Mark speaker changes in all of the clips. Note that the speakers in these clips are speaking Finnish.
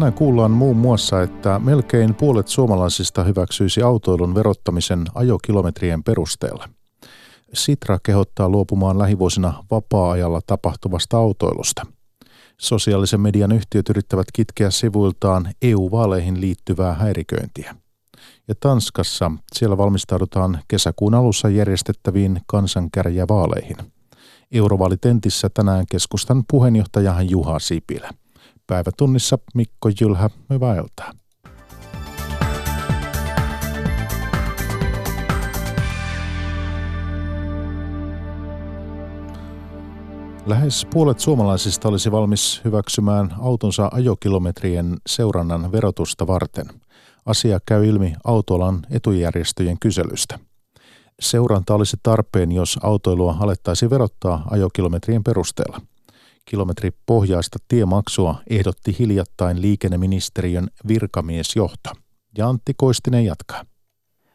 Speaker 1: Tänään kuullaan muun muassa, että melkein puolet suomalaisista hyväksyisi autoilun verottamisen ajokilometrien perusteella. Sitra kehottaa luopumaan lähivuosina vapaa-ajalla tapahtuvasta autoilusta. Sosiaalisen median yhtiöt yrittävät kitkeä sivuiltaan EU-vaaleihin liittyvää häiriköintiä. Ja Tanskassa siellä valmistaudutaan kesäkuun alussa järjestettäviin kansankärjävaaleihin. Eurovaalitentissä tänään keskustan puheenjohtaja Juha Sipilä. Päivätunnissa Mikko Jylhä, hyvää iltaa. Lähes puolet suomalaisista olisi valmis hyväksymään autonsa ajokilometrien seurannan verotusta varten. Asia käy ilmi autoalan etujärjestöjen kyselystä. Seuranta olisi tarpeen, jos autoilua alettaisiin verottaa ajokilometrien perusteella. Kilometripohjaista tiemaksua ehdotti hiljattain liikenneministeriön virkamiesjohto. Ja Antti Koistinen jatkaa.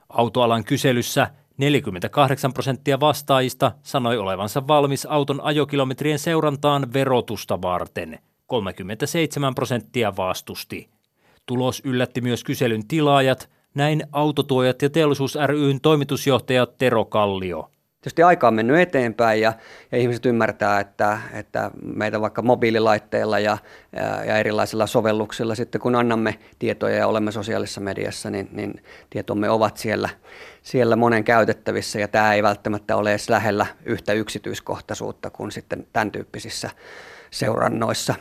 Speaker 2: Autoalan kyselyssä 48 prosenttia vastaajista sanoi olevansa valmis auton ajokilometrien seurantaan verotusta varten. 37 prosenttia vastusti. Tulos yllätti myös kyselyn tilaajat, näin autotuojat ja teollisuus ryn toimitusjohtaja Tero Kallio.
Speaker 3: Tietysti aika on mennyt eteenpäin ja, ja ihmiset ymmärtää, että, että meitä vaikka mobiililaitteilla ja, ja, ja erilaisilla sovelluksilla sitten kun annamme tietoja ja olemme sosiaalisessa mediassa, niin, niin tietomme ovat siellä, siellä monen käytettävissä ja tämä ei välttämättä ole edes lähellä yhtä yksityiskohtaisuutta kuin sitten tämän tyyppisissä seurannoissa.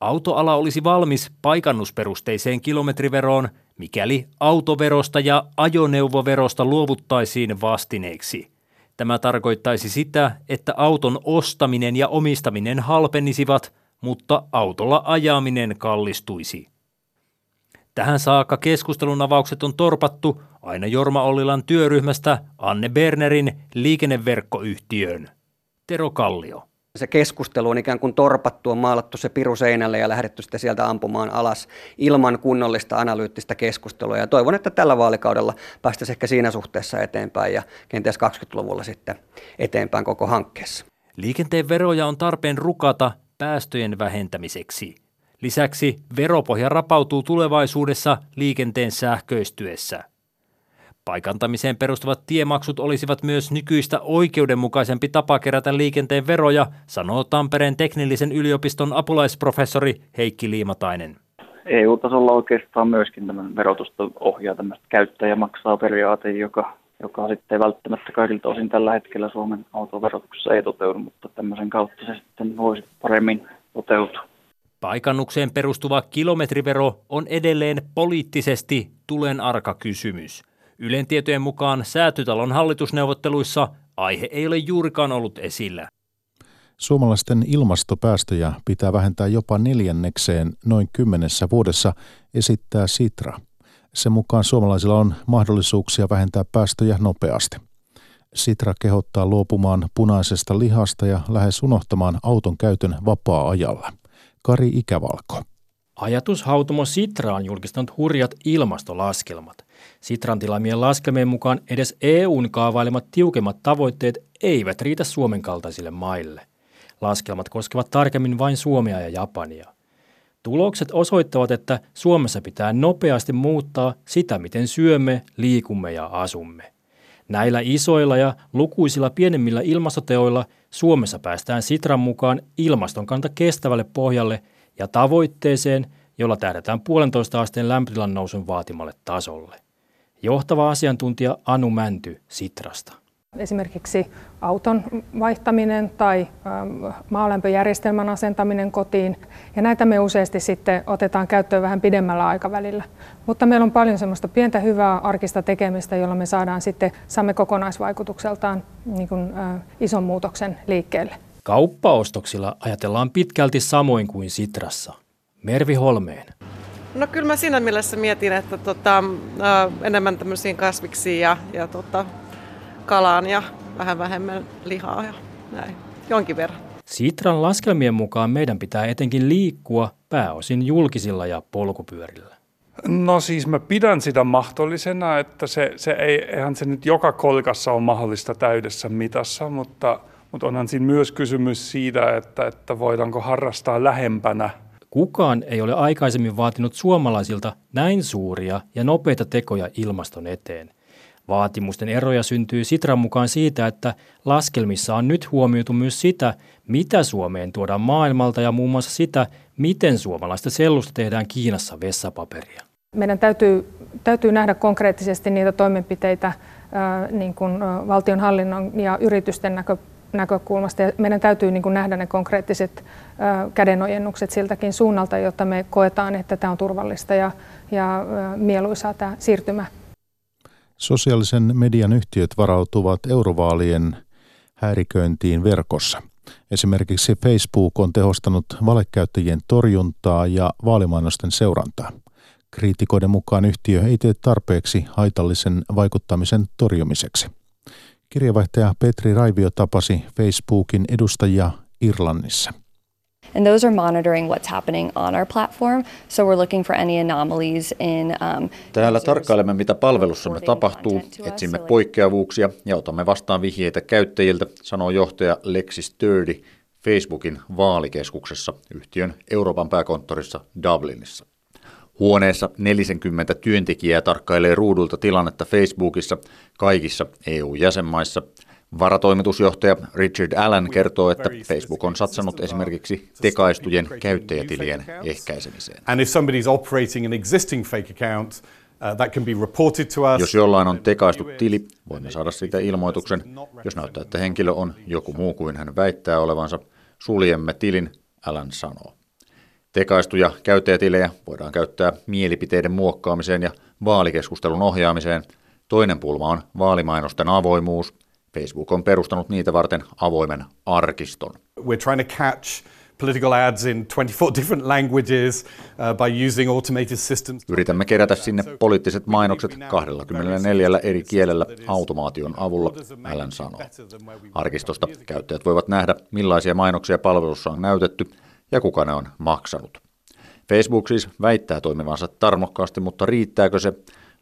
Speaker 2: Autoala olisi valmis paikannusperusteiseen kilometriveroon, mikäli autoverosta ja ajoneuvoverosta luovuttaisiin vastineeksi – Tämä tarkoittaisi sitä, että auton ostaminen ja omistaminen halpenisivat, mutta autolla ajaminen kallistuisi. Tähän saakka keskustelun avaukset on torpattu aina Jorma Ollilan työryhmästä Anne Bernerin liikenneverkkoyhtiöön. Tero Kallio
Speaker 3: se keskustelu on ikään kuin torpattu, on maalattu se piru seinälle ja lähdetty sitten sieltä ampumaan alas ilman kunnollista analyyttistä keskustelua. Ja toivon, että tällä vaalikaudella päästäisiin ehkä siinä suhteessa eteenpäin ja kenties 20-luvulla sitten eteenpäin koko hankkeessa.
Speaker 2: Liikenteen veroja on tarpeen rukata päästöjen vähentämiseksi. Lisäksi veropohja rapautuu tulevaisuudessa liikenteen sähköistyessä – Paikantamiseen perustuvat tiemaksut olisivat myös nykyistä oikeudenmukaisempi tapa kerätä liikenteen veroja, sanoo Tampereen teknillisen yliopiston apulaisprofessori Heikki Liimatainen.
Speaker 4: EU-tasolla oikeastaan myöskin tämän verotusta ohjaa tämmöistä käyttäjä maksaa periaate, joka, joka sitten välttämättä kaikilta osin tällä hetkellä Suomen autoverotuksessa ei toteudu, mutta tämmöisen kautta se sitten voisi paremmin toteutua.
Speaker 2: Paikannukseen perustuva kilometrivero on edelleen poliittisesti tulen arka kysymys – Ylen tietojen mukaan säätytalon hallitusneuvotteluissa aihe ei ole juurikaan ollut esillä.
Speaker 1: Suomalaisten ilmastopäästöjä pitää vähentää jopa neljännekseen noin kymmenessä vuodessa, esittää Sitra. Sen mukaan suomalaisilla on mahdollisuuksia vähentää päästöjä nopeasti. Sitra kehottaa luopumaan punaisesta lihasta ja lähes unohtamaan auton käytön vapaa-ajalla. Kari Ikävalko.
Speaker 5: Ajatushautomo Sitra on julkistanut hurjat ilmastolaskelmat. Sitran tilaamien laskelmien mukaan edes EUn kaavailemat tiukemmat tavoitteet eivät riitä Suomen kaltaisille maille. Laskelmat koskevat tarkemmin vain Suomea ja Japania. Tulokset osoittavat, että Suomessa pitää nopeasti muuttaa sitä, miten syömme, liikumme ja asumme. Näillä isoilla ja lukuisilla pienemmillä ilmastoteoilla Suomessa päästään Sitran mukaan ilmaston kanta kestävälle pohjalle ja tavoitteeseen, jolla tähdätään puolentoista asteen lämpötilan nousun vaatimalle tasolle. Johtava asiantuntija Anu Mänty Sitrasta.
Speaker 6: Esimerkiksi auton vaihtaminen tai ähm, maalämpöjärjestelmän asentaminen kotiin. Ja näitä me useasti sitten otetaan käyttöön vähän pidemmällä aikavälillä. Mutta meillä on paljon semmoista pientä hyvää arkista tekemistä, jolla me saadaan sitten, saamme kokonaisvaikutukseltaan niin kuin, äh, ison muutoksen liikkeelle.
Speaker 5: Kauppaostoksilla ajatellaan pitkälti samoin kuin Sitrassa. Mervi Holmeen.
Speaker 7: No kyllä mä siinä mielessä mietin, että tota, enemmän tämmöisiin kasviksi ja, ja tota, kalaan ja vähän vähemmän lihaa ja näin, jonkin verran.
Speaker 5: Sitran laskelmien mukaan meidän pitää etenkin liikkua pääosin julkisilla ja polkupyörillä.
Speaker 8: No siis mä pidän sitä mahdollisena, että se, se ei, eihän se nyt joka kolkassa ole mahdollista täydessä mitassa, mutta, mutta onhan siinä myös kysymys siitä, että, että voidaanko harrastaa lähempänä
Speaker 5: Kukaan ei ole aikaisemmin vaatinut suomalaisilta näin suuria ja nopeita tekoja ilmaston eteen. Vaatimusten eroja syntyy Sitran mukaan siitä, että laskelmissa on nyt huomioitu myös sitä, mitä Suomeen tuodaan maailmalta ja muun muassa sitä, miten suomalaista sellusta tehdään Kiinassa vessapaperia.
Speaker 6: Meidän täytyy, täytyy nähdä konkreettisesti niitä toimenpiteitä niin kuin valtionhallinnon ja yritysten näkö, näkökulmasta. Ja meidän täytyy niin kuin nähdä ne konkreettiset kädenojennukset siltäkin suunnalta, jotta me koetaan, että tämä on turvallista ja, ja mieluisaa tämä siirtymä.
Speaker 1: Sosiaalisen median yhtiöt varautuvat eurovaalien häiriköintiin verkossa. Esimerkiksi Facebook on tehostanut valekäyttäjien torjuntaa ja vaalimainosten seurantaa. Kriitikoiden mukaan yhtiö ei tee tarpeeksi haitallisen vaikuttamisen torjumiseksi. Kirjavaihtaja Petri Raivio tapasi Facebookin edustajia Irlannissa.
Speaker 9: And those are monitoring what's happening on our platform. So we're looking for any anomalies in um,
Speaker 10: Täällä tarkkailemme, mitä palvelussamme tapahtuu, etsimme poikkeavuuksia ja otamme vastaan vihjeitä käyttäjiltä, sanoo johtaja Lexi Sturdy Facebookin vaalikeskuksessa yhtiön Euroopan pääkonttorissa Dublinissa. Huoneessa 40 työntekijää tarkkailee ruudulta tilannetta Facebookissa kaikissa EU-jäsenmaissa. Varatoimitusjohtaja Richard Allen kertoo, että Facebook on satsannut esimerkiksi tekaistujen käyttäjätilien ehkäisemiseen. And if somebody's operating an existing fake account, uh, That can be reported to us. Jos jollain on tekaistu tili, voimme saada siitä ilmoituksen. Jos näyttää, että henkilö on joku muu kuin hän väittää olevansa, suljemme tilin, Alan sanoo. Tekaistuja käyttäjätilejä voidaan käyttää mielipiteiden muokkaamiseen ja vaalikeskustelun ohjaamiseen. Toinen pulma on vaalimainosten avoimuus. Facebook on perustanut niitä varten avoimen arkiston. We're trying to catch political ads in 24 different languages uh, by using automated systems. Yritämme kerätä sinne poliittiset mainokset 24 eri kielellä automaation avulla, Allen sanoo. Arkistosta käyttäjät voivat nähdä, millaisia mainoksia palvelussa on näytetty – ja kuka ne on maksanut. Facebook siis väittää toimivansa tarmokkaasti, mutta riittääkö se?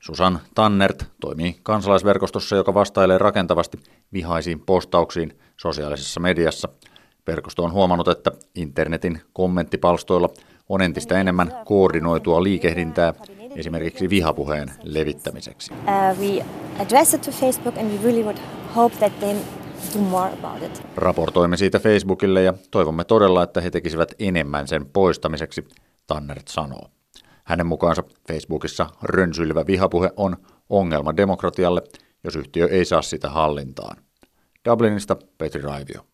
Speaker 10: Susan Tannert toimii kansalaisverkostossa, joka vastailee rakentavasti vihaisiin postauksiin sosiaalisessa mediassa. Verkosto on huomannut, että internetin kommenttipalstoilla on entistä enemmän koordinoitua liikehdintää esimerkiksi vihapuheen levittämiseksi. Uh, we address it to Facebook and we really would hope that they do more about it. Raportoimme siitä Facebookille ja toivomme todella, että he tekisivät enemmän sen poistamiseksi, Tannert sanoo. Hänen mukaansa Facebookissa rönsyilevä vihapuhe on ongelma demokratialle, jos yhtiö ei saa sitä hallintaan. Dublinista Petri Raivio.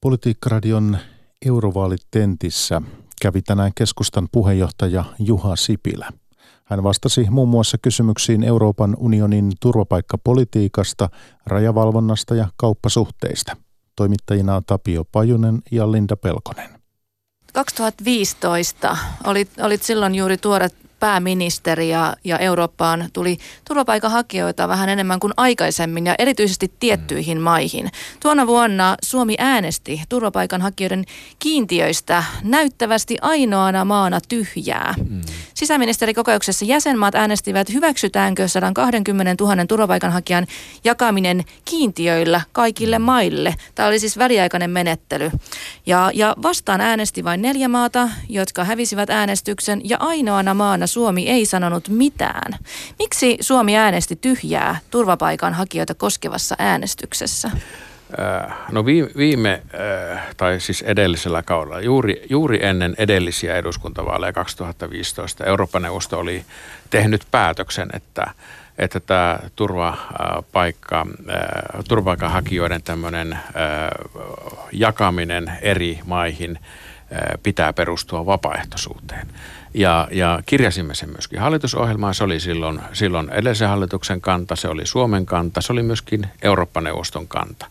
Speaker 1: Politiikkaradion eurovaalitentissä kävi tänään keskustan puheenjohtaja Juha Sipilä. Hän vastasi muun muassa kysymyksiin Euroopan unionin turvapaikkapolitiikasta, rajavalvonnasta ja kauppasuhteista. Toimittajina on Tapio Pajunen ja Linda Pelkonen.
Speaker 11: 2015 olit, olit silloin juuri tuore pääministeri ja, ja Eurooppaan tuli turvapaikanhakijoita vähän enemmän kuin aikaisemmin ja erityisesti tiettyihin mm. maihin. Tuona vuonna Suomi äänesti turvapaikanhakijoiden kiintiöistä näyttävästi ainoana maana tyhjää. Mm. Sisäministerikokouksessa jäsenmaat äänestivät hyväksytäänkö 120 000 turvapaikanhakijan jakaminen kiintiöillä kaikille mm. maille. Tämä oli siis väliaikainen menettely. Ja, ja vastaan äänesti vain neljä maata, jotka hävisivät äänestyksen ja ainoana maana Suomi ei sanonut mitään. Miksi Suomi äänesti tyhjää turvapaikanhakijoita koskevassa äänestyksessä?
Speaker 12: Äh, no viime, äh, tai siis edellisellä kaudella, juuri, juuri ennen edellisiä eduskuntavaaleja 2015, Euroopan neuvosto oli tehnyt päätöksen, että, että tämä turvapaikka, äh, turvapaikanhakijoiden tämmöinen jakaminen eri maihin pitää perustua vapaaehtoisuuteen. Ja, ja kirjasimme sen myöskin hallitusohjelmaan. Se oli silloin, silloin edellisen hallituksen kanta, se oli Suomen kanta, se oli myöskin Eurooppa-neuvoston kanta.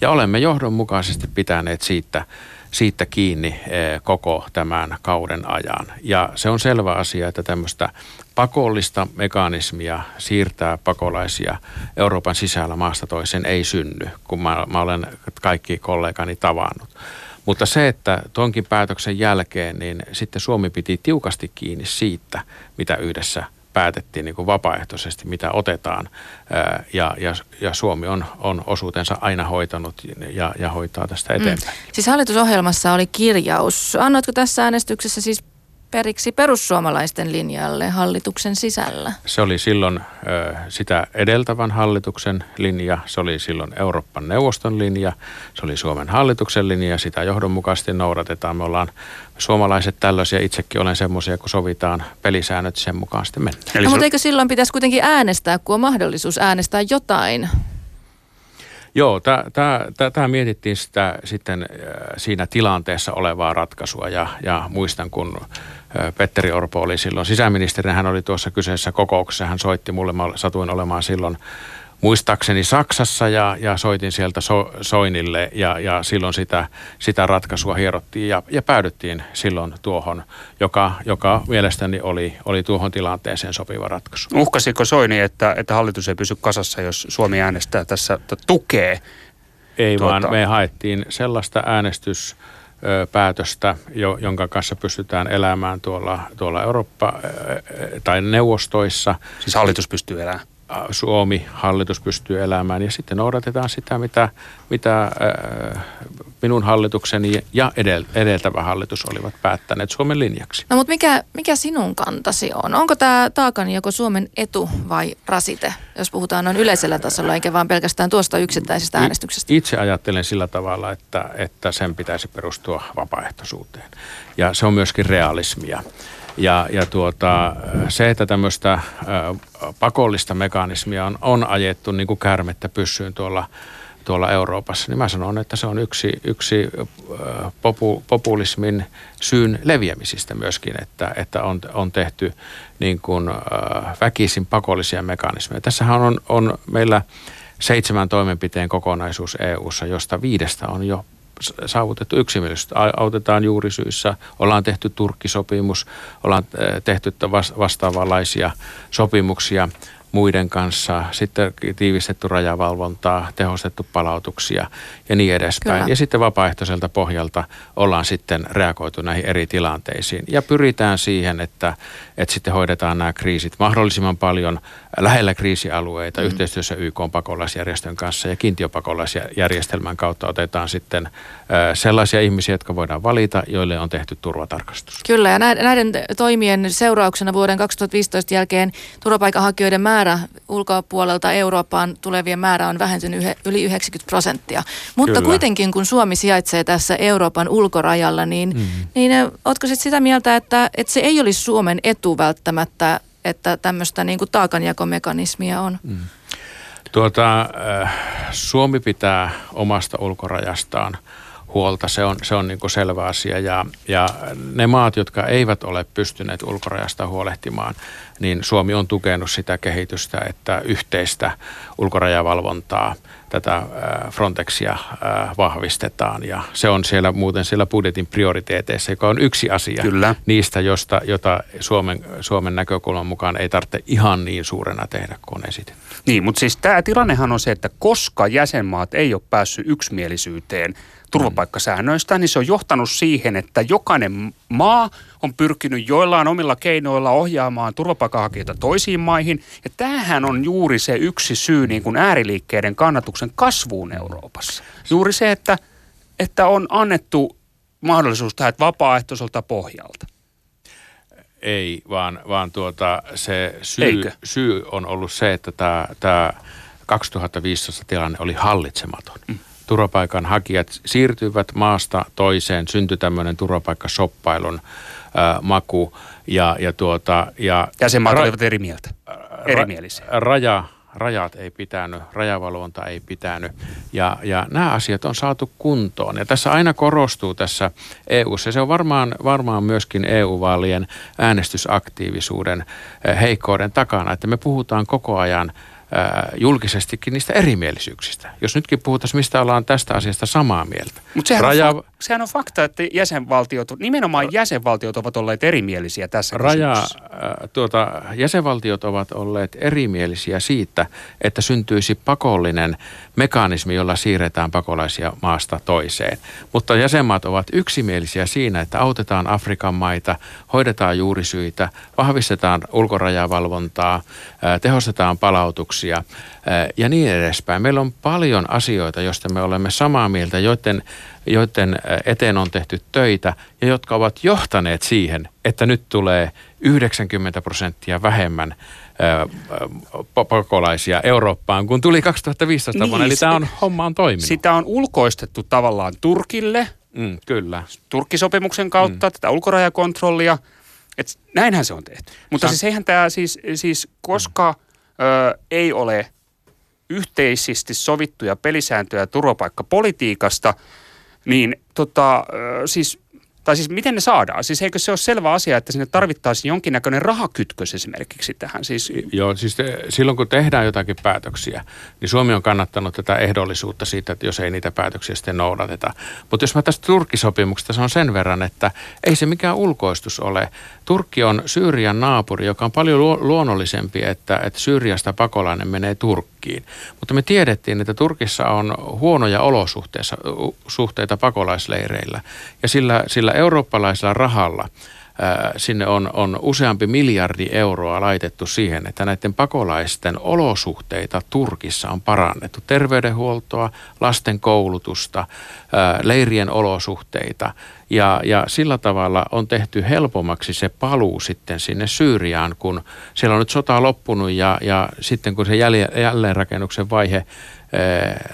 Speaker 12: Ja olemme johdonmukaisesti pitäneet siitä, siitä kiinni koko tämän kauden ajan. Ja se on selvä asia, että tämmöistä pakollista mekanismia siirtää pakolaisia Euroopan sisällä maasta toiseen ei synny, kun mä, mä olen kaikki kollegani tavannut. Mutta se, että tuonkin päätöksen jälkeen, niin sitten Suomi piti tiukasti kiinni siitä, mitä yhdessä päätettiin niin kuin vapaaehtoisesti, mitä otetaan. Ja, ja, ja Suomi on, on osuutensa aina hoitanut ja, ja hoitaa tästä mm. eteenpäin. Mm.
Speaker 11: Siis hallitusohjelmassa oli kirjaus. Annoitko tässä äänestyksessä siis periksi perussuomalaisten linjalle hallituksen sisällä?
Speaker 12: Se oli silloin ö, sitä edeltävän hallituksen linja, se oli silloin Euroopan neuvoston linja, se oli Suomen hallituksen linja, sitä johdonmukaisesti noudatetaan. Me ollaan suomalaiset tällaisia, itsekin olen semmoisia, kun sovitaan pelisäännöt, sen mukaan sitten mennään.
Speaker 11: No, mutta eikö silloin pitäisi kuitenkin äänestää, kun on mahdollisuus äänestää jotain?
Speaker 12: Joo, tämä mietittiin sitä sitten siinä tilanteessa olevaa ratkaisua ja, ja muistan, kun Petteri Orpo oli silloin sisäministeri, hän oli tuossa kyseessä kokouksessa, hän soitti mulle, mä satuin olemaan silloin muistaakseni Saksassa ja, ja soitin sieltä so, Soinille ja, ja silloin sitä, sitä ratkaisua hierottiin ja, ja päädyttiin silloin tuohon, joka, joka mielestäni oli, oli tuohon tilanteeseen sopiva ratkaisu.
Speaker 13: Uhkasiko Soini, että, että hallitus ei pysy kasassa, jos Suomi äänestää tässä tukee?
Speaker 12: Ei tuota... vaan me haettiin sellaista äänestys päätöstä, jonka kanssa pystytään elämään tuolla, tuolla Eurooppa- tai neuvostoissa.
Speaker 13: Siis hallitus pystyy elämään?
Speaker 12: Suomi, hallitus pystyy elämään ja sitten noudatetaan sitä, mitä, mitä minun hallitukseni ja edeltävä hallitus olivat päättäneet Suomen linjaksi.
Speaker 11: No mutta mikä, mikä sinun kantasi on? Onko tämä joko Suomen etu vai rasite, jos puhutaan noin yleisellä tasolla, eikä vaan pelkästään tuosta yksittäisestä äänestyksestä?
Speaker 12: Itse ajattelen sillä tavalla, että, että sen pitäisi perustua vapaaehtoisuuteen ja se on myöskin realismia. Ja, ja tuota, se, että tämmöistä pakollista mekanismia on, on ajettu niin kuin kärmettä pyssyyn tuolla, tuolla Euroopassa, niin mä sanon, että se on yksi, yksi popu, populismin syyn leviämisistä myöskin, että, että on, on tehty niin kuin, väkisin pakollisia mekanismeja. Tässähän on, on meillä seitsemän toimenpiteen kokonaisuus EU:ssa, josta viidestä on jo saavutettu yksimielisyys. Autetaan juurisyissä, ollaan tehty Turkkisopimus, ollaan tehty vastaavanlaisia sopimuksia muiden kanssa, sitten tiivistetty rajavalvontaa, tehostettu palautuksia ja niin edespäin. Kyllä. Ja sitten vapaaehtoiselta pohjalta ollaan sitten reagoitu näihin eri tilanteisiin ja pyritään siihen, että, että sitten hoidetaan nämä kriisit mahdollisimman paljon lähellä kriisialueita mm. yhteistyössä YK pakolaisjärjestön kanssa ja kiintiöpakolaisjärjestelmän kautta otetaan sitten sellaisia ihmisiä, jotka voidaan valita, joille on tehty turvatarkastus.
Speaker 11: Kyllä ja näiden toimien seurauksena vuoden 2015 jälkeen turvapaikanhakijoiden määrä ulkopuolelta Eurooppaan tulevien määrä on vähentynyt yli 90 prosenttia. Mutta Kyllä. kuitenkin kun Suomi sijaitsee tässä Euroopan ulkorajalla, niin, mm. niin oletko sitten sitä mieltä, että, että se ei olisi Suomen etu välttämättä että tämmöistä niin kuin taakanjakomekanismia on? Mm.
Speaker 12: Tuota, Suomi pitää omasta ulkorajastaan huolta, se on, se on niin kuin selvä asia. Ja, ja ne maat, jotka eivät ole pystyneet ulkorajasta huolehtimaan, niin Suomi on tukenut sitä kehitystä, että yhteistä ulkorajavalvontaa – tätä äh, Frontexia äh, vahvistetaan ja se on siellä muuten siellä budjetin prioriteeteissa, joka on yksi asia Kyllä. niistä, josta, jota Suomen, Suomen näkökulman mukaan ei tarvitse ihan niin suurena tehdä kuin on esitetty.
Speaker 13: Niin, mutta siis tämä tilannehan on se, että koska jäsenmaat ei ole päässyt yksimielisyyteen turvapaikkasäännöistä, niin se on johtanut siihen, että jokainen maa on pyrkinyt joillain omilla keinoilla ohjaamaan turvapaikanhakijoita toisiin maihin. Ja tämähän on juuri se yksi syy niin kuin ääriliikkeiden kannatuksen kasvuun Euroopassa. Juuri se, että, että on annettu mahdollisuus tähän vapaaehtoiselta pohjalta.
Speaker 12: Ei, vaan, vaan tuota, se syy, syy on ollut se, että tämä, tämä 2015 tilanne oli hallitsematon. Mm turvapaikanhakijat siirtyivät maasta toiseen, syntyi tämmöinen turvapaikkashoppailun ää, maku. Ja, ja tuota, ja
Speaker 13: Jäsenmaat ra- olivat eri mieltä, erimielisiä.
Speaker 12: Raja, rajat ei pitänyt, rajavalvonta ei pitänyt ja, ja nämä asiat on saatu kuntoon. Ja tässä aina korostuu tässä EU-ssa, se on varmaan, varmaan myöskin EU-vaalien äänestysaktiivisuuden heikkouden takana, että me puhutaan koko ajan – julkisestikin niistä erimielisyyksistä. Jos nytkin puhutaan, mistä ollaan tästä asiasta samaa mieltä.
Speaker 13: Mutta sehän, Raja... on, sehän on fakta, että jäsenvaltiot, nimenomaan jäsenvaltiot ovat olleet erimielisiä tässä
Speaker 12: Raja, tuota, jäsenvaltiot ovat olleet erimielisiä siitä, että syntyisi pakollinen mekanismi, jolla siirretään pakolaisia maasta toiseen. Mutta jäsenmaat ovat yksimielisiä siinä, että autetaan Afrikan maita, hoidetaan juurisyitä, vahvistetaan ulkorajavalvontaa, tehostetaan palautuksia ja niin edespäin. Meillä on paljon asioita, joista me olemme samaa mieltä, joiden joiden eteen on tehty töitä ja jotka ovat johtaneet siihen, että nyt tulee 90 prosenttia vähemmän pakolaisia Eurooppaan, kun tuli 2015 niin, vuonna. Eli tämä on, homma on toiminut.
Speaker 13: Sitä on ulkoistettu tavallaan Turkille.
Speaker 12: Mm, kyllä.
Speaker 13: Turkkisopimuksen kautta, mm. tätä ulkorajakontrollia. Et näinhän se on tehty. Mutta Sa- siis eihän tämä siis, siis koska mm. Ö, ei ole yhteisesti sovittuja pelisääntöjä turvapaikkapolitiikasta – niin tota, siis tai siis miten ne saadaan? Siis eikö se ole selvä asia, että sinne tarvittaisiin jonkinnäköinen rahakytkös esimerkiksi tähän? Siis...
Speaker 12: Joo, siis te, silloin kun tehdään jotakin päätöksiä, niin Suomi on kannattanut tätä ehdollisuutta siitä, että jos ei niitä päätöksiä sitten noudateta. Mutta jos mä tästä Turkkisopimuksesta sanon sen verran, että ei se mikään ulkoistus ole. Turkki on Syyrian naapuri, joka on paljon luonnollisempi, että, että Syyriasta pakolainen menee Turkkiin. Mutta me tiedettiin, että Turkissa on huonoja olosuhteita pakolaisleireillä ja sillä, sillä eurooppalaisella rahalla sinne on, on useampi miljardi euroa laitettu siihen, että näiden pakolaisten olosuhteita Turkissa on parannettu. Terveydenhuoltoa, lasten koulutusta, leirien olosuhteita. Ja, ja sillä tavalla on tehty helpommaksi se paluu sitten sinne Syyriaan, kun siellä on nyt sota loppunut ja, ja sitten kun se jälleenrakennuksen vaihe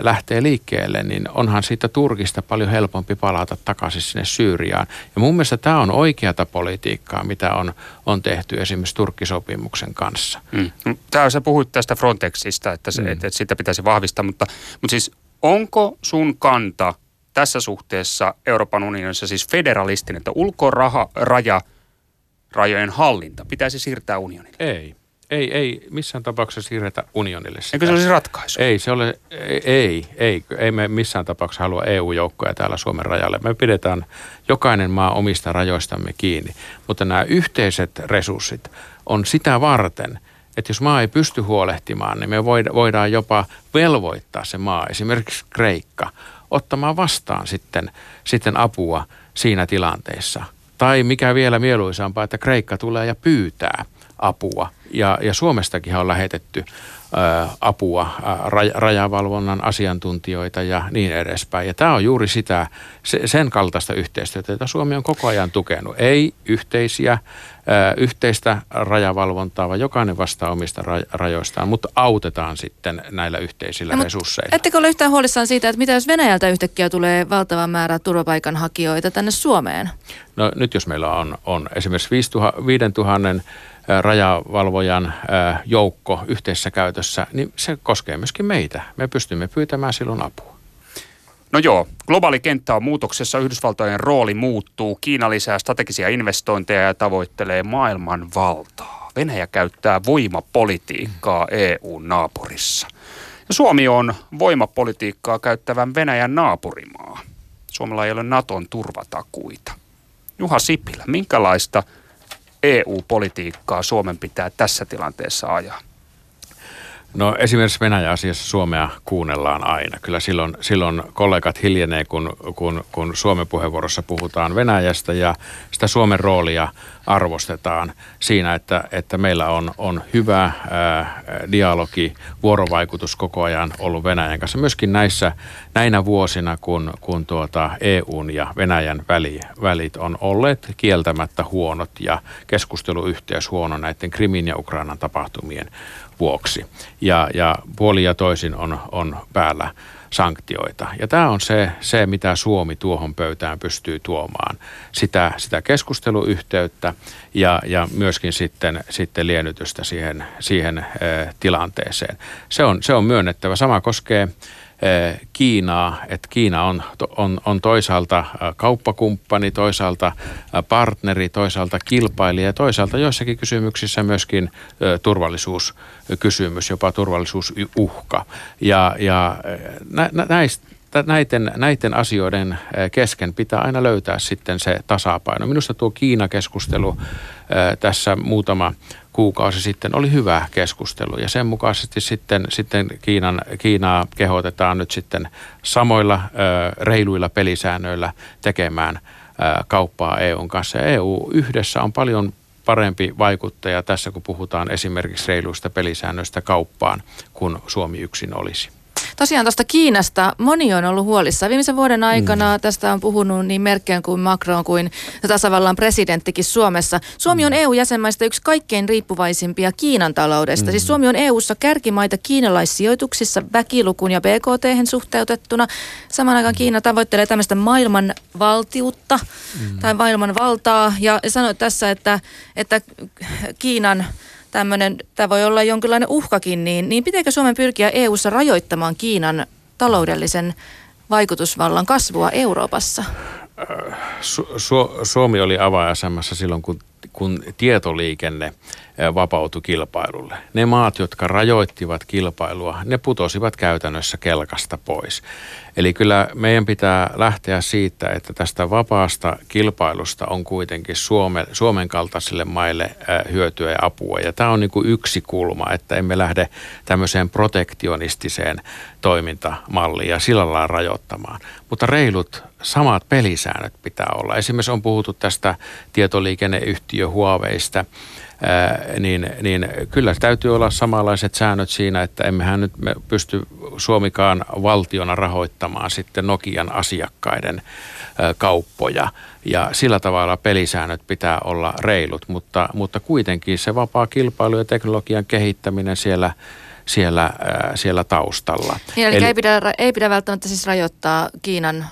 Speaker 12: lähtee liikkeelle, niin onhan siitä Turkista paljon helpompi palata takaisin sinne Syyriaan. Ja mun mielestä tämä on oikeata politiikkaa, mitä on, on tehty esimerkiksi Turkkisopimuksen kanssa.
Speaker 13: Mm. mm. Tämä sä puhuit tästä Frontexista, että, se, mm. että, että sitä pitäisi vahvistaa, mutta, mutta siis onko sun kanta tässä suhteessa Euroopan unionissa siis federalistinen, että ulkoraja rajojen hallinta pitäisi siirtää unionille?
Speaker 12: Ei. Ei, ei missään tapauksessa siirretä unionille sitä.
Speaker 13: Eikö se olisi ratkaisu?
Speaker 12: Ei, se ole, ei, ei, ei me missään tapauksessa halua EU-joukkoja täällä Suomen rajalle. Me pidetään jokainen maa omista rajoistamme kiinni, mutta nämä yhteiset resurssit on sitä varten, että jos maa ei pysty huolehtimaan, niin me voidaan jopa velvoittaa se maa, esimerkiksi Kreikka, ottamaan vastaan sitten, sitten apua siinä tilanteessa. Tai mikä vielä mieluisampaa, että Kreikka tulee ja pyytää apua. Ja, ja Suomestakin on lähetetty apua, rajavalvonnan asiantuntijoita ja niin edespäin. Ja tämä on juuri sitä, se, sen kaltaista yhteistyötä, jota Suomi on koko ajan tukenut. Ei yhteisiä yhteistä rajavalvontaa, vaan jokainen vastaa omista rajoistaan, mutta autetaan sitten näillä yhteisillä no, resursseilla.
Speaker 11: Ettekö ole yhtään huolissaan siitä, että mitä jos Venäjältä yhtäkkiä tulee valtava määrä turvapaikanhakijoita tänne Suomeen?
Speaker 12: No nyt jos meillä on, on esimerkiksi 5000 rajavalvojan joukko yhteisessä käytössä, niin se koskee myöskin meitä. Me pystymme pyytämään silloin apua.
Speaker 13: No joo, globaali kenttä on muutoksessa, Yhdysvaltojen rooli muuttuu, Kiina lisää strategisia investointeja ja tavoittelee maailman valtaa. Venäjä käyttää voimapolitiikkaa EU-naapurissa. Ja Suomi on voimapolitiikkaa käyttävän Venäjän naapurimaa. Suomella ei ole Naton turvatakuita. Juha Sipilä, minkälaista EU-politiikkaa Suomen pitää tässä tilanteessa ajaa?
Speaker 12: No esimerkiksi Venäjä-asiassa Suomea kuunnellaan aina. Kyllä silloin, silloin kollegat hiljenee, kun, kun, kun Suomen puheenvuorossa puhutaan Venäjästä ja sitä Suomen roolia arvostetaan siinä, että, että meillä on, on hyvä ää, dialogi, vuorovaikutus koko ajan ollut Venäjän kanssa. Myöskin näissä, näinä vuosina, kun, kun tuota EUn ja Venäjän väli, välit on olleet kieltämättä huonot ja keskusteluyhteys huono näiden Krimin ja Ukrainan tapahtumien vuoksi. Ja, ja puoli ja toisin on, on päällä sanktioita. Ja tämä on se, se, mitä Suomi tuohon pöytään pystyy tuomaan. Sitä, sitä keskusteluyhteyttä ja, ja myöskin sitten, sitten liennytystä siihen, siihen ä, tilanteeseen. Se on, se on myönnettävä. Sama koskee Kiinaa, että Kiina on, on, on toisaalta kauppakumppani, toisaalta partneri, toisaalta kilpailija ja toisaalta joissakin kysymyksissä myöskin turvallisuuskysymys, jopa turvallisuusuhka. Ja, ja näistä näiden, näiden asioiden kesken pitää aina löytää sitten se tasapaino. Minusta tuo Kiina-keskustelu tässä muutama kuukausi sitten oli hyvä keskustelu ja sen mukaisesti sitten, sitten Kiinan, Kiinaa kehotetaan nyt sitten samoilla reiluilla pelisäännöillä tekemään kauppaa EUn kanssa. Ja EU yhdessä on paljon parempi vaikuttaja tässä, kun puhutaan esimerkiksi reiluista pelisäännöistä kauppaan, kun Suomi yksin olisi.
Speaker 11: Tosiaan tuosta Kiinasta moni on ollut huolissa. Viimeisen vuoden aikana mm. tästä on puhunut niin Merkel kuin Macron kuin tasavallan presidenttikin Suomessa. Suomi on mm. EU-jäsenmaista yksi kaikkein riippuvaisimpia Kiinan taloudesta. Mm. Siis Suomi on EU-ssa kärkimaita kiinalaissijoituksissa väkilukuun ja BKT suhteutettuna. Samaan aikaan Kiina tavoittelee tämmöistä maailman valtiutta mm. tai maailman valtaa ja sanoi tässä, että, että Kiinan tämmöinen, tämä voi olla jonkinlainen uhkakin, niin, niin pitääkö Suomen pyrkiä EU-ssa rajoittamaan Kiinan taloudellisen vaikutusvallan kasvua Euroopassa?
Speaker 12: Su- Su- Suomi oli avainasemassa silloin, kun, kun tietoliikenne vapautui kilpailulle. Ne maat, jotka rajoittivat kilpailua, ne putosivat käytännössä kelkasta pois. Eli kyllä meidän pitää lähteä siitä, että tästä vapaasta kilpailusta on kuitenkin Suome, Suomen kaltaisille maille hyötyä ja apua. Ja tämä on niin kuin yksi kulma, että emme lähde tämmöiseen protektionistiseen toimintamalliin ja sillä lailla rajoittamaan. Mutta reilut samat pelisäännöt pitää olla. Esimerkiksi on puhuttu tästä tietoliikenneyhtiö Huaweista niin, niin kyllä täytyy olla samanlaiset säännöt siinä, että emmehän nyt me pysty Suomikaan valtiona rahoittamaan sitten Nokian asiakkaiden kauppoja. Ja sillä tavalla pelisäännöt pitää olla reilut, mutta, mutta kuitenkin se vapaa kilpailu ja teknologian kehittäminen siellä siellä, siellä taustalla.
Speaker 11: Niin, eli, eli ei, pidä, ei pidä välttämättä siis rajoittaa Kiinan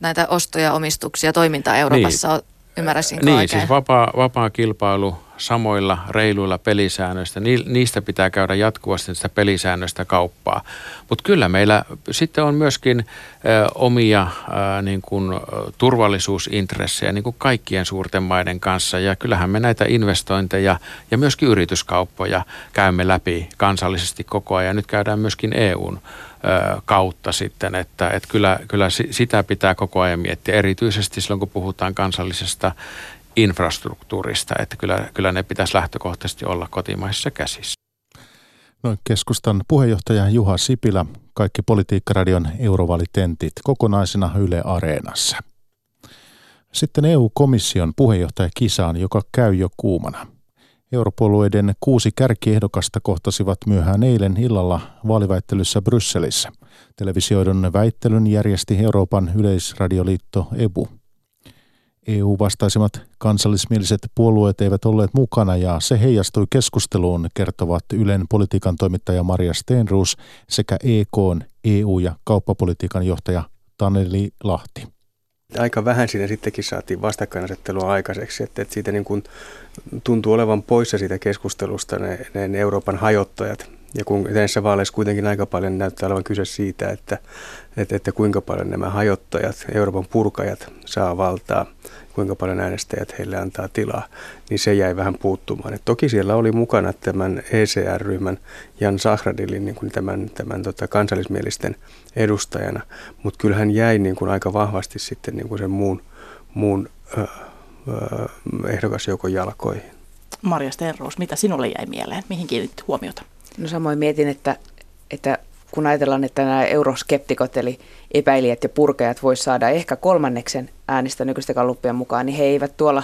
Speaker 11: näitä ostoja, omistuksia, toimintaa Euroopassa, niin, ymmärräsinkö
Speaker 12: Niin,
Speaker 11: oikein?
Speaker 12: siis vapaa, vapaa kilpailu samoilla reiluilla pelisäännöistä. Niistä pitää käydä jatkuvasti sitä pelisäännöistä kauppaa. Mutta kyllä meillä sitten on myöskin omia niin kuin, turvallisuusintressejä niin kuin kaikkien suurten maiden kanssa. Ja kyllähän me näitä investointeja ja myöskin yrityskauppoja käymme läpi kansallisesti koko ajan. Nyt käydään myöskin EUn kautta sitten, että, että kyllä, kyllä sitä pitää koko ajan miettiä, erityisesti silloin kun puhutaan kansallisesta infrastruktuurista, että kyllä, kyllä ne pitäisi lähtökohtaisesti olla kotimaisissa käsissä.
Speaker 1: No, keskustan puheenjohtaja Juha Sipilä, kaikki Politiikkaradion eurovaalitentit kokonaisena Yle Areenassa. Sitten EU-komission puheenjohtaja Kisaan, joka käy jo kuumana. Europuolueiden kuusi kärkiehdokasta kohtasivat myöhään eilen illalla vaaliväittelyssä Brysselissä. Televisioidun väittelyn järjesti Euroopan yleisradioliitto EBU. EU-vastaisimmat kansallismieliset puolueet eivät olleet mukana ja se heijastui keskusteluun, kertovat Ylen politiikan toimittaja Maria Steenruus sekä EK, EU- ja kauppapolitiikan johtaja Taneli Lahti.
Speaker 14: Aika vähän siinä sittenkin saatiin vastakkainasettelua aikaiseksi, että, että siitä niin kuin tuntuu olevan poissa siitä keskustelusta ne, ne Euroopan hajottajat, ja kun näissä vaaleissa kuitenkin aika paljon näyttää olevan kyse siitä, että, että, että kuinka paljon nämä hajottajat, Euroopan purkajat saa valtaa, kuinka paljon äänestäjät heille antaa tilaa, niin se jäi vähän puuttumaan. Et toki siellä oli mukana tämän ECR-ryhmän Jan Sahradilin niin kuin tämän, tämän tota kansallismielisten edustajana, mutta kyllähän jäi niin kuin aika vahvasti sitten niin kuin sen muun, muun ö, ö, ehdokasjoukon jalkoihin.
Speaker 15: Marja Stenroos, mitä sinulle jäi mieleen? Mihin kiinnitti huomiota?
Speaker 16: No samoin mietin, että, että kun ajatellaan, että nämä euroskeptikot eli epäilijät ja purkajat voisivat saada ehkä kolmanneksen äänistä nykyistä kalluppien mukaan, niin he eivät tuolla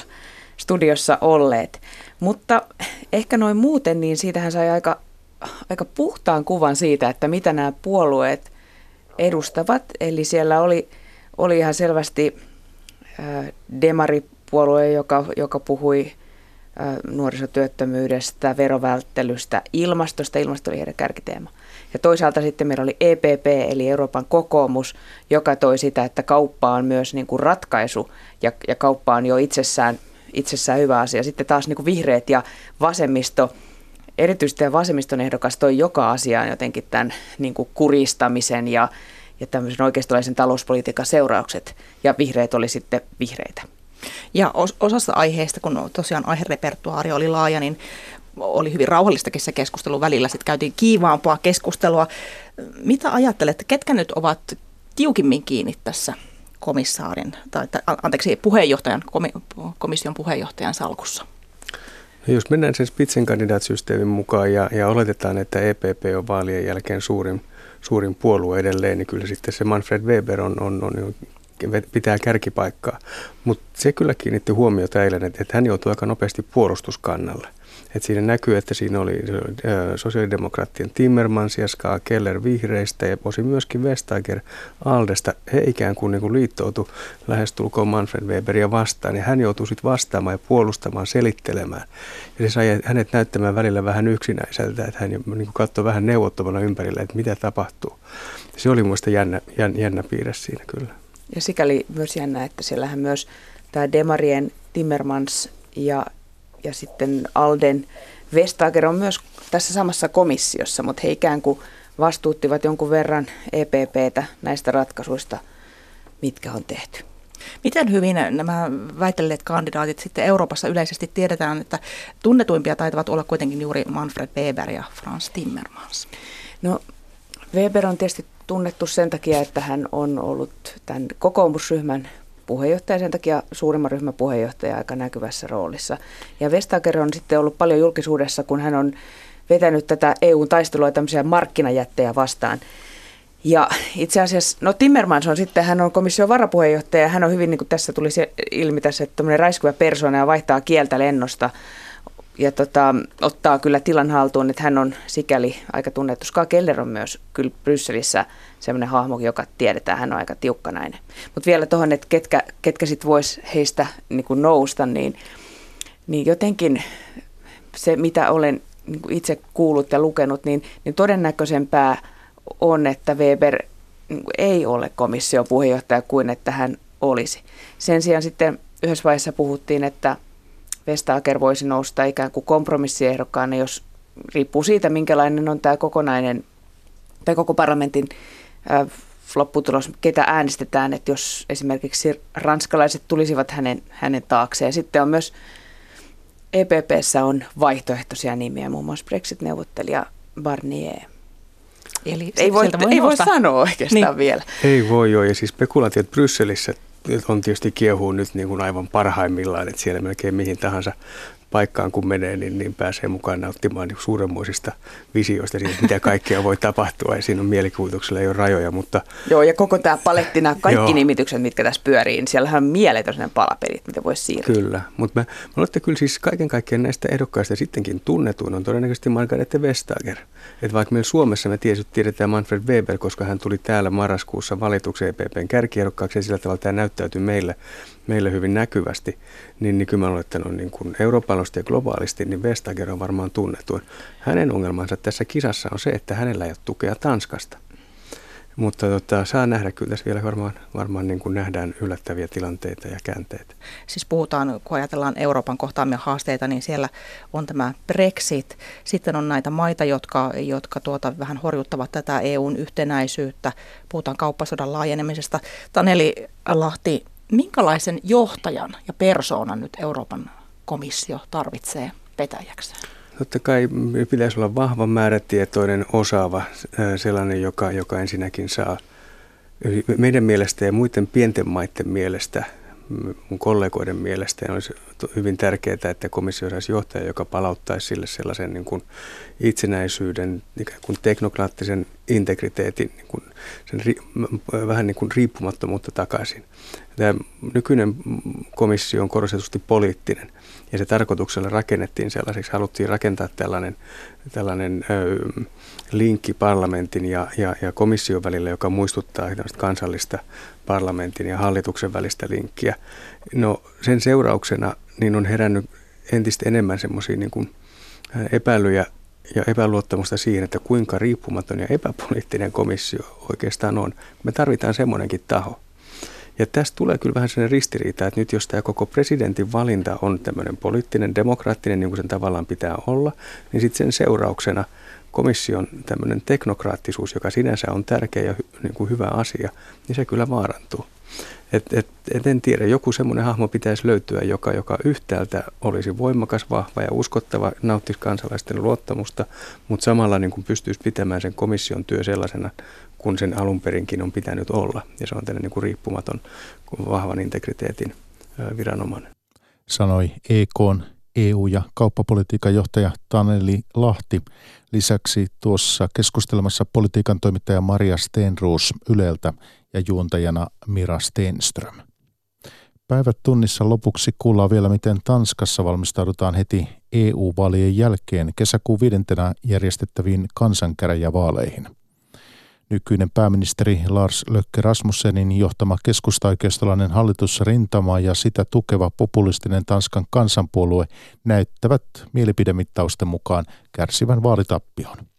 Speaker 16: studiossa olleet. Mutta ehkä noin muuten, niin siitähän sai aika, aika puhtaan kuvan siitä, että mitä nämä puolueet edustavat. Eli siellä oli, oli ihan selvästi demaripuolue, joka, joka puhui nuorisotyöttömyydestä, verovälttelystä, ilmastosta. Ilmasto oli heidän kärkiteema. Ja toisaalta sitten meillä oli EPP, eli Euroopan kokoomus, joka toi sitä, että kauppa on myös niin kuin ratkaisu ja, ja kauppa on jo itsessään, itsessään hyvä asia. Sitten taas niin kuin vihreät ja vasemmisto, erityisesti vasemmiston ehdokas toi joka asiaan jotenkin tämän niin kuin kuristamisen ja, ja tämmöisen oikeistolaisen talouspolitiikan seuraukset. Ja vihreät oli sitten vihreitä.
Speaker 15: Ja osassa aiheista, kun tosiaan aiherepertuaari oli laaja, niin oli hyvin rauhallistakin se keskustelu välillä. Sitten käytiin kiivaampaa keskustelua. Mitä ajattelette, ketkä nyt ovat tiukimmin kiinni tässä komissaarin, tai anteeksi, puheenjohtajan, komission puheenjohtajan salkussa?
Speaker 14: No jos mennään sen Spitzenkandidaat-systeemin mukaan ja, ja oletetaan, että EPP on vaalien jälkeen suurin, suurin puolue edelleen, niin kyllä sitten se Manfred Weber on, on, on pitää kärkipaikkaa. Mutta se kyllä kiinnitti huomiota eilen, että, hän joutui aika nopeasti puolustuskannalle. Et siinä näkyy, että siinä oli sosiaalidemokraattien Timmermans ja Ska Keller vihreistä ja osi myöskin Vestager Aldesta. He ikään kuin, niin kuin liittoutu lähestulkoon Manfred Weberia vastaan ja hän joutui sitten vastaamaan ja puolustamaan, selittelemään. Ja se sai hänet näyttämään välillä vähän yksinäiseltä, että hän niin kuin katsoi vähän neuvottomana ympärillä, että mitä tapahtuu. Se oli minusta jännä, jännä, jännä piirre siinä kyllä.
Speaker 16: Ja sikäli myös jännä, että siellähän myös tämä Demarien Timmermans ja ja sitten Alden Vestager on myös tässä samassa komissiossa, mutta he ikään kuin vastuuttivat jonkun verran EPPtä näistä ratkaisuista, mitkä on tehty.
Speaker 15: Miten hyvin nämä väitelleet kandidaatit sitten Euroopassa yleisesti tiedetään, että tunnetuimpia taitavat olla kuitenkin juuri Manfred Weber ja Franz Timmermans?
Speaker 16: No Weber on tietysti tunnettu sen takia, että hän on ollut tämän kokoomusryhmän puheenjohtaja, sen takia suurimman ryhmän puheenjohtaja aika näkyvässä roolissa. Ja Vestager on sitten ollut paljon julkisuudessa, kun hän on vetänyt tätä EUn taistelua tämmöisiä markkinajättejä vastaan. Ja itse asiassa, no Timmermans on sitten, hän on komission varapuheenjohtaja, hän on hyvin, niin kuin tässä tuli se ilmi tässä, että tämmöinen räiskyvä persona ja vaihtaa kieltä lennosta ja tota, ottaa kyllä tilan haltuun, että hän on sikäli aika tunnettu. Ska Keller on myös kyllä Brysselissä semmoinen hahmo, joka tiedetään, hän on aika tiukkanainen. Mutta vielä tuohon, että ketkä, ketkä sitten vois heistä niin kuin nousta, niin, niin jotenkin se, mitä olen niin kuin itse kuullut ja lukenut, niin, niin todennäköisempää on, että Weber niin ei ole komission puheenjohtaja kuin että hän olisi. Sen sijaan sitten yhdessä vaiheessa puhuttiin, että Vestager voisi nousta ikään kuin kompromissiehdokkaana, jos riippuu siitä, minkälainen on tämä kokonainen tai koko parlamentin äh, lopputulos, ketä äänestetään, että jos esimerkiksi ranskalaiset tulisivat hänen, hänen taakseen. Sitten on myös EPPssä on vaihtoehtoisia nimiä, muun muassa Brexit-neuvottelija Barnier. Eli ei voi, voi, ei voi sanoa oikeastaan niin. vielä.
Speaker 14: Ei voi joo, ja siis spekulaatiot Brysselissä on tietysti kiehuu nyt niin kuin aivan parhaimmillaan, että siellä melkein mihin tahansa paikkaan kun menee, niin, niin pääsee mukaan nauttimaan niin suuremmoisista visioista siitä, mitä kaikkea voi tapahtua. Ja siinä on mielikuvituksella ei ole rajoja, mutta...
Speaker 16: Joo, ja koko tämä paletti, nämä kaikki joo. nimitykset, mitkä tässä pyörii, niin siellähän on mieletön palapeli, mitä voisi siirtyä.
Speaker 14: Kyllä, mutta me, olette kyllä siis kaiken kaikkiaan näistä ehdokkaista sittenkin tunnetuin on todennäköisesti Margarete Vestager. Että vaikka meillä Suomessa me tietysti tiedetään Manfred Weber, koska hän tuli täällä marraskuussa valitukseen EPPn kärkiehdokkaaksi ja sillä tavalla tämä näyttäytyy meille meille hyvin näkyvästi, niin, niin kyllä mä olen ottanut niin kuin eurooppalaisesti ja globaalisti, niin Vestager on varmaan tunnetuin. Hänen ongelmansa tässä kisassa on se, että hänellä ei ole tukea Tanskasta. Mutta tota, saa nähdä, kyllä tässä vielä varmaan, varmaan niin kuin nähdään yllättäviä tilanteita ja käänteitä.
Speaker 15: Siis puhutaan, kun ajatellaan Euroopan kohtaamia haasteita, niin siellä on tämä Brexit. Sitten on näitä maita, jotka, jotka tuota, vähän horjuttavat tätä EUn yhtenäisyyttä. Puhutaan kauppasodan laajenemisesta. Taneli Lahti, minkälaisen johtajan ja persoonan nyt Euroopan komissio tarvitsee vetäjäkseen?
Speaker 14: Totta kai pitäisi olla vahva, määrätietoinen, osaava, sellainen, joka, joka ensinnäkin saa meidän mielestä ja muiden pienten maiden mielestä, mun kollegoiden mielestä olisi hyvin tärkeää, että komissio saisi johtaja, joka palauttaisi sille sellaisen niin kuin itsenäisyyden, ikään kuin teknokraattisen integriteetin, niin kuin sen ri, vähän niin kuin riippumattomuutta takaisin. Tämä nykyinen komissio on korostetusti poliittinen ja se tarkoituksella rakennettiin sellaiseksi, haluttiin rakentaa tällainen, tällainen ö, linkki parlamentin ja, ja, ja komission välillä, joka muistuttaa kansallista parlamentin ja hallituksen välistä linkkiä. No sen seurauksena niin on herännyt entistä enemmän semmoisia niin epäilyjä ja epäluottamusta siihen, että kuinka riippumaton ja epäpoliittinen komissio oikeastaan on. Me tarvitaan semmoinenkin taho. Ja tästä tulee kyllä vähän sellainen ristiriita, että nyt jos tämä koko presidentin valinta on tämmöinen poliittinen, demokraattinen, niin kuin sen tavallaan pitää olla, niin sitten sen seurauksena komission tämmöinen teknokraattisuus, joka sinänsä on tärkeä ja hy, niin kuin hyvä asia, niin se kyllä vaarantuu. Et, et, et en tiedä, joku semmoinen hahmo pitäisi löytyä, joka, joka yhtäältä olisi voimakas, vahva ja uskottava, nauttisi kansalaisten luottamusta, mutta samalla niin kuin pystyisi pitämään sen komission työ sellaisena, kun sen alun perinkin on pitänyt olla. Ja se on tällainen niin kuin riippumaton, vahvan integriteetin viranomainen.
Speaker 1: Sanoi EKn EU- ja kauppapolitiikan johtaja Taneli Lahti. Lisäksi tuossa keskustelemassa politiikan toimittaja Maria Stenroos Yleltä ja juontajana Mira Stenström. Päivät tunnissa lopuksi kuullaan vielä, miten Tanskassa valmistaudutaan heti EU-vaalien jälkeen kesäkuun viidentenä järjestettäviin kansankäräjävaaleihin. Nykyinen pääministeri Lars Lökke Rasmussenin johtama keskustaoikeistolainen hallitusrintama ja sitä tukeva populistinen Tanskan kansanpuolue näyttävät mielipidemittausten mukaan kärsivän vaalitappion.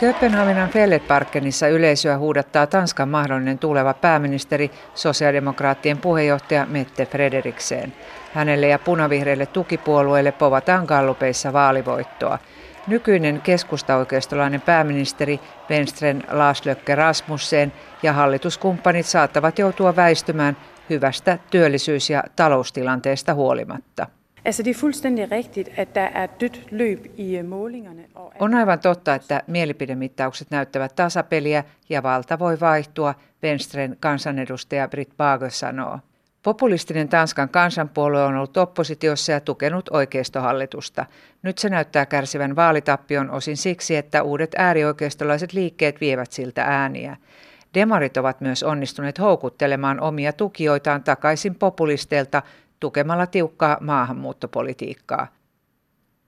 Speaker 17: Kööpenhaminan Felletparkenissa yleisöä huudattaa Tanskan mahdollinen tuleva pääministeri, sosiaalidemokraattien puheenjohtaja Mette Frederiksen. Hänelle ja punavihreille tukipuolueille povataan gallupeissa vaalivoittoa. Nykyinen keskustaoikeistolainen pääministeri Venstren Lars Lökke Rasmussen ja hallituskumppanit saattavat joutua väistymään hyvästä työllisyys- ja taloustilanteesta huolimatta.
Speaker 18: Altså det er fuldstændig rigtigt, at der er dødt løb i øh, målingerne.
Speaker 17: On aivan totta, että mielipidemittaukset näyttävät tasapeliä ja valta voi vaihtua, Venstren kansanedustaja Britt Bager sanoo. Populistinen Tanskan kansanpuolue on ollut oppositiossa ja tukenut oikeistohallitusta. Nyt se näyttää kärsivän vaalitappion osin siksi, että uudet äärioikeistolaiset liikkeet vievät siltä ääniä. Demarit ovat myös onnistuneet houkuttelemaan omia tukijoitaan takaisin populisteilta tukemalla tiukkaa maahanmuuttopolitiikkaa.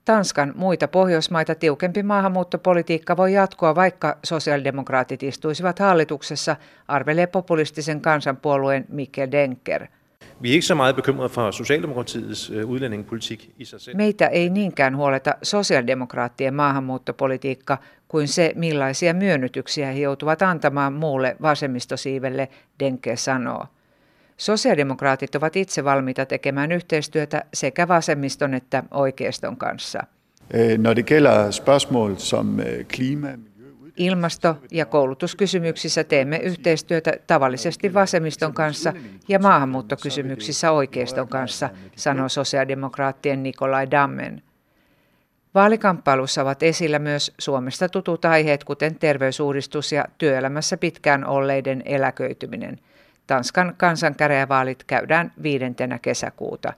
Speaker 17: Tanskan muita Pohjoismaita tiukempi maahanmuuttopolitiikka voi jatkua, vaikka sosiaalidemokraatit istuisivat hallituksessa, arvelee populistisen kansanpuolueen Mikkel Denker.
Speaker 19: Vi er ikke så meget bekymret for Socialdemokratiets øh, udlændingepolitik i sig selv.
Speaker 17: Meitä ei niinkään huoleta sosiaalidemokraattien maahanmuuttopolitiikka kuin se, millaisia myönnytyksiä he joutuvat antamaan muulle vasemmistosiivelle, Denke sanoo. Sosiaalidemokraatit ovat itse valmiita tekemään yhteistyötä sekä vasemmiston että oikeiston kanssa.
Speaker 20: Når det gælder spørgsmål som øh, klima,
Speaker 17: Ilmasto- ja koulutuskysymyksissä teemme yhteistyötä tavallisesti vasemmiston kanssa ja maahanmuuttokysymyksissä oikeiston kanssa, sanoo sosiaalidemokraattien Nikolai Dammen. Vaalikamppailussa ovat esillä myös Suomesta tutut aiheet, kuten terveysuudistus ja työelämässä pitkään olleiden eläköityminen – Tanskan kansankäräjävaalit käydään viidentenä kesäkuuta.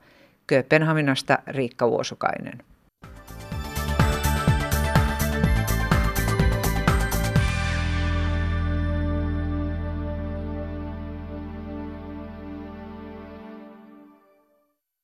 Speaker 17: Kööpenhaminasta Riikka Vuosukainen.